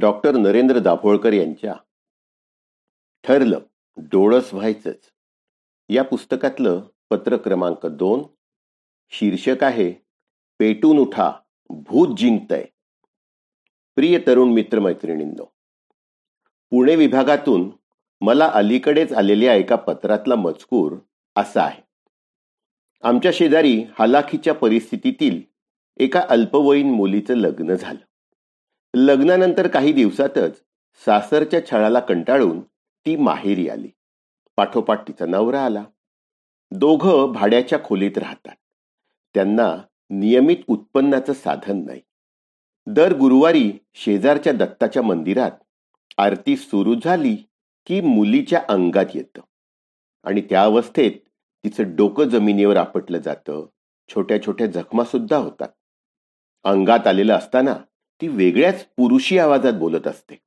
Doctor Narendra Dabholkar यांच्या ठरलं डोळस व्हायचंच. या पुस्तकातलं पत्र क्रमांक दोन शीर्षक आहे पेटून उठा भूत जिंकतय. प्रिय तरुण मित्रमैत्रिणींनो पुणे विभागातून मला अलीकडेच आलेल्या एका पत्रातला मजकूर असा आहे. आमच्या शेजारी हालाखीच्या परिस्थितीतील एका अल्पवयीन मुलीचं लग्न झालं. लग्नानंतर काही दिवसातच सासरच्या छळाला कंटाळून ती माहेरी आली. पाठोपाठ तिचा नवरा आला. दोघं भाड्याच्या खोलीत राहतात. त्यांना नियमित उत्पन्नाचं साधन नाही. दर गुरुवारी शेजारच्या दत्ताच्या मंदिरात आरती सुरू झाली की मुलीच्या अंगात येतं आणि त्या अवस्थेत तिचं डोकं जमिनीवर आपटलं जातं. छोट्या छोट्या जखमा सुद्धा होतात. अंगात आलेलं असताना ती वेगळ्याच पुरुषी आवाजात बोलत असते.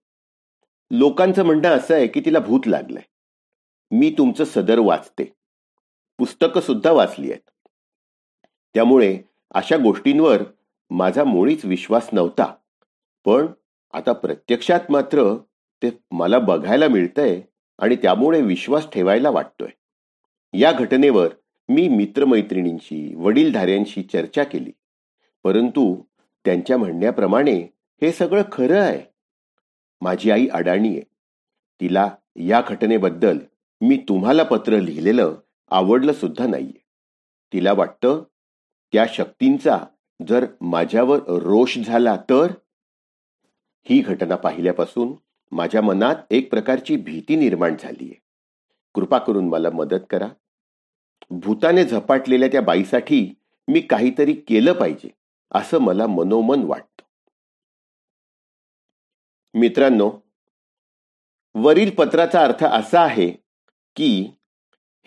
लोकांचं म्हणणं असं आहे की तिला भूत लागलंय. मी तुमचं सदर वाचते. पुस्तकं सुद्धा वाचली आहेत. त्यामुळे अशा गोष्टींवर माझा मुळीच विश्वास नव्हता. पण आता प्रत्यक्षात मात्र ते मला बघायला मिळतंय आणि त्यामुळे विश्वास ठेवायला वाटतोय. या घटनेवर मी मित्रमैत्रिणींशी वडीलधाऱ्यांशी चर्चा केली. परंतु त्यांच्या म्हणण्याप्रमाणे हे सगळं खरं आहे. माझी आई अडाणी आहे. तिला या घटनेबद्दल मी तुम्हाला पत्र लिहिलेलं आवडलं सुद्धा नाहीये. तिला वाटतं त्या शक्तींचा जर माझ्यावर रोष झाला तर? ही घटना पाहिल्यापासून माझ्या मनात एक प्रकारची भीती निर्माण झालीय. कृपा करून मला मदत करा. भूताने झपाटलेल्या त्या बाईसाठी मी काहीतरी केलं पाहिजे. असं मला मनोमन वाटतं. मित्रांनो वरील पत्राचा अर्थ असा आहे की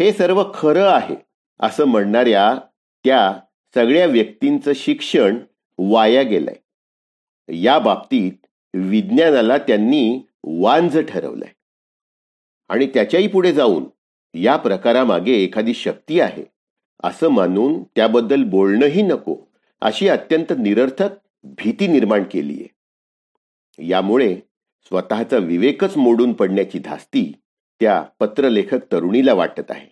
हे सर्व खरं आहे असं म्हणणाऱ्या त्या सगळ्या व्यक्तींचं शिक्षण वाया गेलंय. या बाबतीत विज्ञानाला त्यांनी वांझ ठरवलंय. आणि त्याच्याही पुढे जाऊन या प्रकारामागे एखादी शक्ती आहे असं मानून त्याबद्दल बोलणंही नको. अशी अत्यंत निरर्थक भीती निर्माण केली आहे. यामुळे स्वतःचा विवेकच मोडून पडण्याची धास्ती त्या पत्रलेखक तरुणीला वाटत आहे.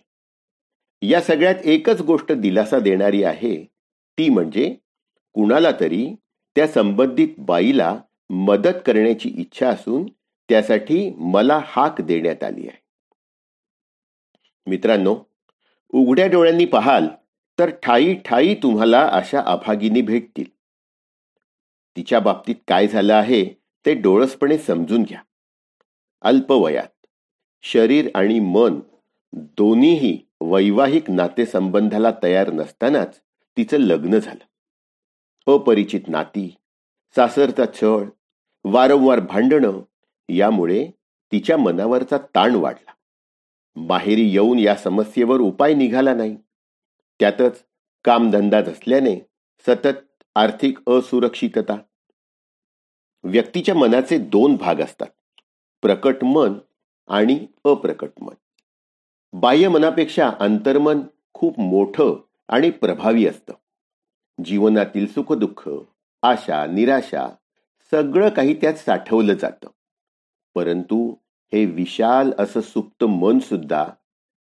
या सगळ्यात एकच गोष्ट दिलासा देणारी आहे ती म्हणजे कुणाला तरी त्या संबंधित बाईला मदत करण्याची इच्छा असून त्यासाठी मला हाक देण्यात आली आहे. मित्रांनो उघड्या डोळ्यांनी पाहाल तर ठाई ठाई तुम्हाला अशा अभागिनी भेटतील. तिच्या बाबतीत काय झालं आहे ते डोळसपणे समजून घ्या. अल्पवयात शरीर आणि मन दोन्हीही वैवाहिक नातेसंबंधाला तयार नसतानाच तिचं लग्न झालं. अपरिचित नाती सासरचा छळ वारंवार भांडणं यामुळे तिच्या मनावरचा ताण वाढला. बाहेरी येऊन या समस्येवर उपाय निघाला नाही. त्यातच कामधंदा असल्याने सतत आर्थिक असुरक्षितता. व्यक्तीच्या मनाचे दोन भाग असतात. प्रकट मन आणि अप्रकट मन. बाह्य मनापेक्षा अंतर्मन खूप मोठं आणि प्रभावी असतं. जीवनातील सुखदुःख आशा निराशा सगळं काही त्यात साठवलं जातं. परंतु हे विशाल असं सुप्त मन सुद्धा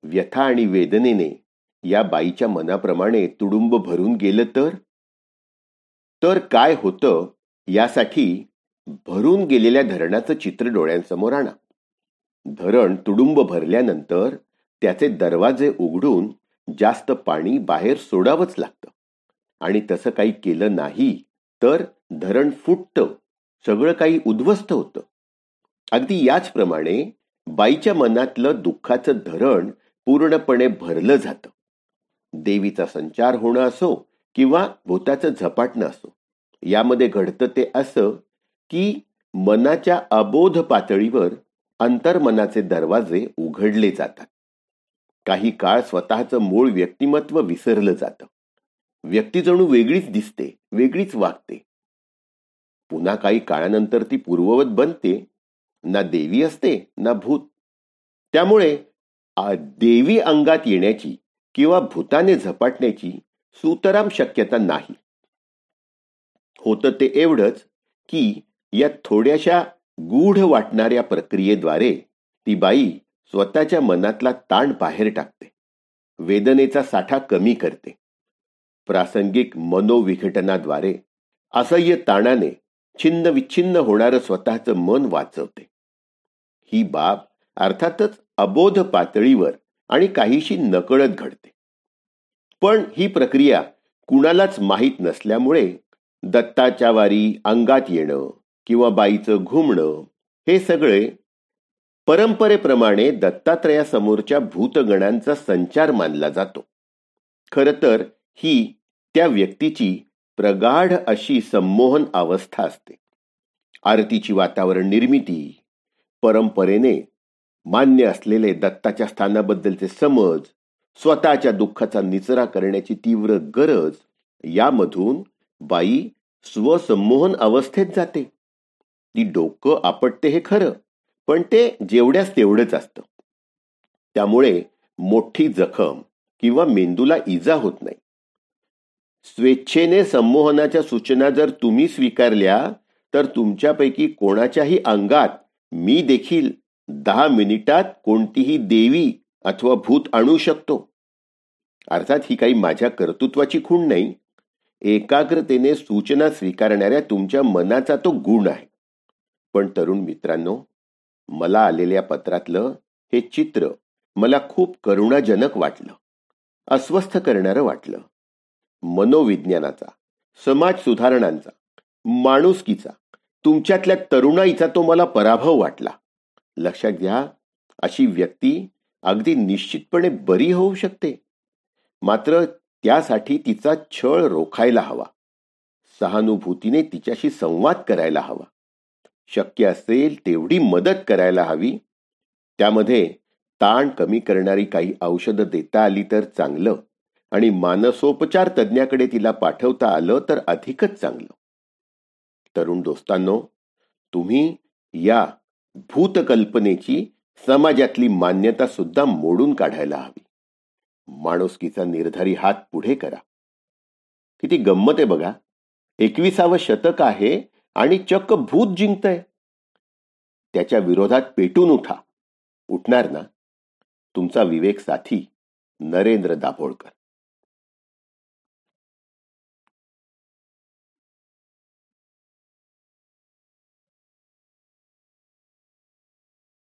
व्यथा आणि वेदनेने या बाईच्या मनाप्रमाणे तुडुंब भरून गेलं तर? तर काय होतं यासाठी भरून गेलेल्या धरणाचं चित्र डोळ्यांसमोर आणा. धरण तुडुंब भरल्यानंतर त्याचे दरवाजे उघडून जास्त पाणी बाहेर सोडावंच लागतं. आणि तसं काही केलं नाही तर धरण फुटतं. सगळं काही उद्ध्वस्त होतं. अगदी याचप्रमाणे बाईच्या मनातलं दुःखाचं धरण पूर्णपणे भरलं जातं. देवीचा संचार होणं असो किंवा भूताचं झपाटणं असो. यामध्ये घडतं ते असं की मनाच्या अबोध पातळीवर अंतर्मनाचे दरवाजे उघडले जातात. काही काळ स्वतःचं मूळ व्यक्तिमत्व विसरलं जातं. व्यक्ती जणू वेगळीच दिसते वेगळीच वागते. पुन्हा काही काळानंतर ती पूर्ववत बनते ना देवी असते ना भूत. त्यामुळे देवी अंगात येण्याची किंवा भूताने झपाटण्याची सुतराम शक्यता नाही. होतं ते एवढंच की या थोड्याशा गूढ वाटणाऱ्या प्रक्रियेद्वारे ती बाई स्वतःच्या मनातला ताण बाहेर टाकते. वेदनेचा साठा कमी करते. प्रासंगिक मनोविघटनाद्वारे असह्य ताणाने छिन्न विच्छिन्न होणारं स्वतःचं मन वाचवते. ही बाब अर्थातच अबोध पातळीवर आणि काहीशी नकळत घडते. पण ही प्रक्रिया कुणालाच माहीत नसल्यामुळे दत्ताच्या वारी अंगात येणं किंवा बाईचं घुमणं हे सगळे परंपरेप्रमाणे दत्तात्रयासमोरच्या भूतगणांचा संचार मानला जातो. खर तर ही त्या व्यक्तीची प्रगाढ अशी संमोहन अवस्था असते. आरतीची वातावरण निर्मिती परंपरेने मान्य असलेले दत्ताच्या स्थानाबद्दलचे समज स्वतःच्या दुःखाचा निचरा करण्याची तीव्र गरज यामधून बाई स्वसंमोहन अवस्थेत जाते. ती डोकं आपटते हे खरं पण ते जेवढ्यास तेवढंच असतं. त्यामुळे मोठी जखम किंवा मेंदूला इजा होत नाही. स्वेच्छेने संमोहनाच्या सूचना जर तुम्ही स्वीकारल्या तर तुमच्यापैकी कोणाच्याही अंगात मी देखील दहा मिनिटात कोणतीही देवी अथवा भूत आणू शकतो. अर्थात ही काही माझ्या कर्तृत्वाची खूण नाही. एकाग्रतेने सूचना स्वीकारणाऱ्या तुमच्या मनाचा तो गुण आहे. पण तरुण मित्रांनो मला आलेल्या पत्रातलं हे चित्र मला खूप करुणाजनक वाटलं. अस्वस्थ करणारं वाटलं. मनोविज्ञानाचा समाज सुधारणांचा माणुसकीचा तुमच्यातल्या तरुणाईचा तो मला पराभव वाटला. लक्षात घ्या अशी व्यक्ती अगदी निश्चितपणे बरी होऊ शकते. मात्र त्यासाठी तिचा छळ रोखायला हवा. सहानुभूतीने तिच्याशी संवाद करायला हवा. शक्य असेल तेवढी मदत करायला हवी. त्यामध्ये ताण कमी करणारी काही औषधं देता आली तर चांगलं आणि मानसोपचार तज्ज्ञाकडे तिला पाठवता आलं तर अधिकच चांगलं. तरुण दोस्तांनो तुम्ही या भूतकल्पनेची समाजातली मान्यता सुद्धा मोडून काढायला हवी. माणुसकीचा निर्धारी हात पुढे करा. किती गंमत आहे बघा. एकविसावं शतक आहे आणि चक्क भूत जिंकतय. त्याच्या विरोधात पेटून उठा. उठणार ना? तुमचा विवेक साथी नरेंद्र दाभोळकर.